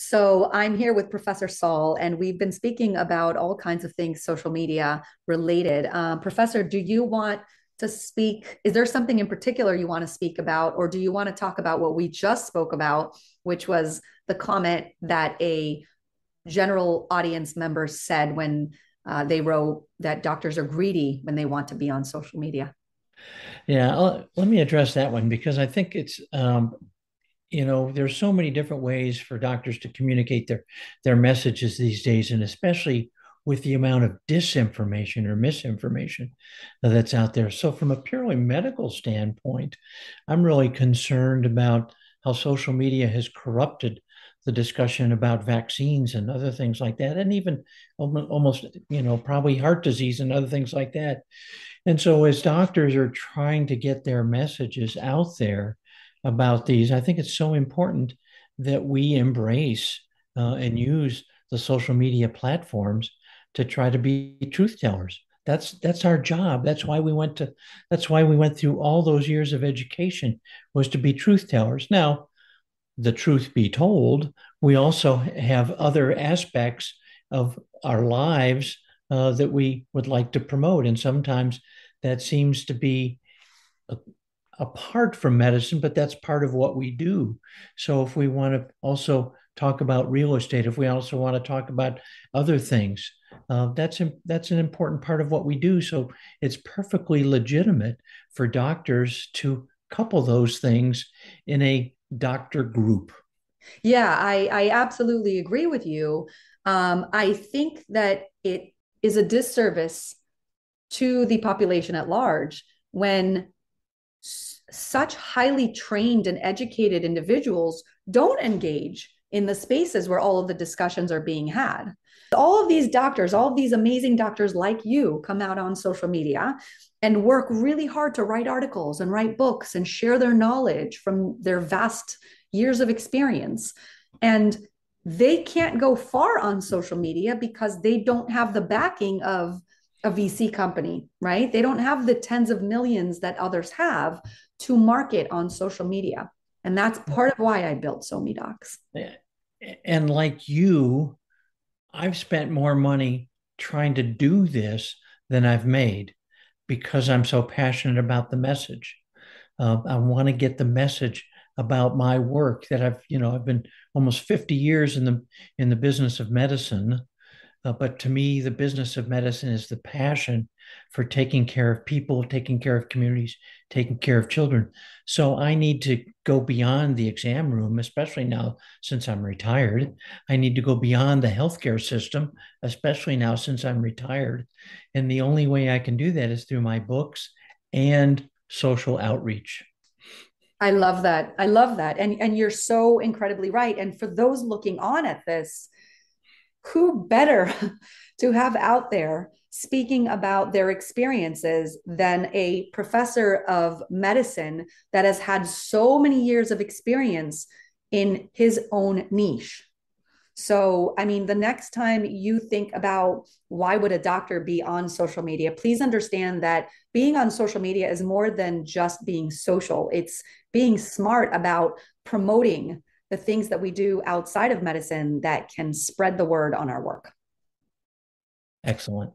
So I'm here with Professor Saul, and we've been speaking about all kinds of things social media related. Uh, Professor, do you want to speak? Is there something in particular you want to speak about, or do you want to talk about what we just spoke about, which was the comment that a general audience member said when uh, they wrote that doctors are greedy when they want to be on social media? Yeah, I'll, let me address that one because I think it's um, you know there's so many different ways for doctors to communicate their their messages these days and especially with the amount of disinformation or misinformation that's out there. So from a purely medical standpoint i'm really concerned about how social media has corrupted the discussion about vaccines and other things like that and even almost you know probably heart disease and other things like that. And so as doctors are trying to get their messages out there about these. I think it's so important that we embrace uh, and use the social media platforms to try to be truth tellers. That's that's our job. That's why we went to. That's why we went through all those years of education was to be truth tellers. Now, the truth be told, we also have other aspects of our lives uh, that we would like to promote, and sometimes that seems to be apart from medicine, but that's part of what we do. So if we want to also talk about real estate, if we also want to talk about other things, uh, that's that's an important part of what we do. So it's perfectly legitimate for doctors to couple those things in a doctor group. Yeah, I, I absolutely agree with you. Um, I think that it is a disservice to the population at large when such highly trained and educated individuals don't engage in the spaces where all of the discussions are being had. All of these doctors, all of these amazing doctors like you come out on social media and work really hard to write articles and write books and share their knowledge from their vast years of experience. And they can't go far on social media because they don't have the backing of a VC company, right? They don't have the tens of millions that others have to market on social media. And that's part of why I built SoMeDocs. And like you, I've spent more money trying to do this than I've made because I'm so passionate about the message. Uh, I want to get the message about my work that I've, you know, I've been almost 50 years in the in the business of medicine. Uh, but to me, the business of medicine is the passion for taking care of people, taking care of communities, taking care of children. So I need to go beyond the exam room, especially now since I'm retired. I need to go beyond the healthcare system, especially now since I'm retired. And the only way I can do that is through my books and social outreach. I love that. I love that. And and you're so incredibly right. And for those looking on at this, who better to have out there speaking about their experiences than a professor of medicine that has had so many years of experience in his own niche. So, I mean, the next time you think about why would a doctor be on social media, please understand that being on social media is more than just being social. It's being smart about promoting the things that we do outside of medicine that can spread the word on our work. Excellent.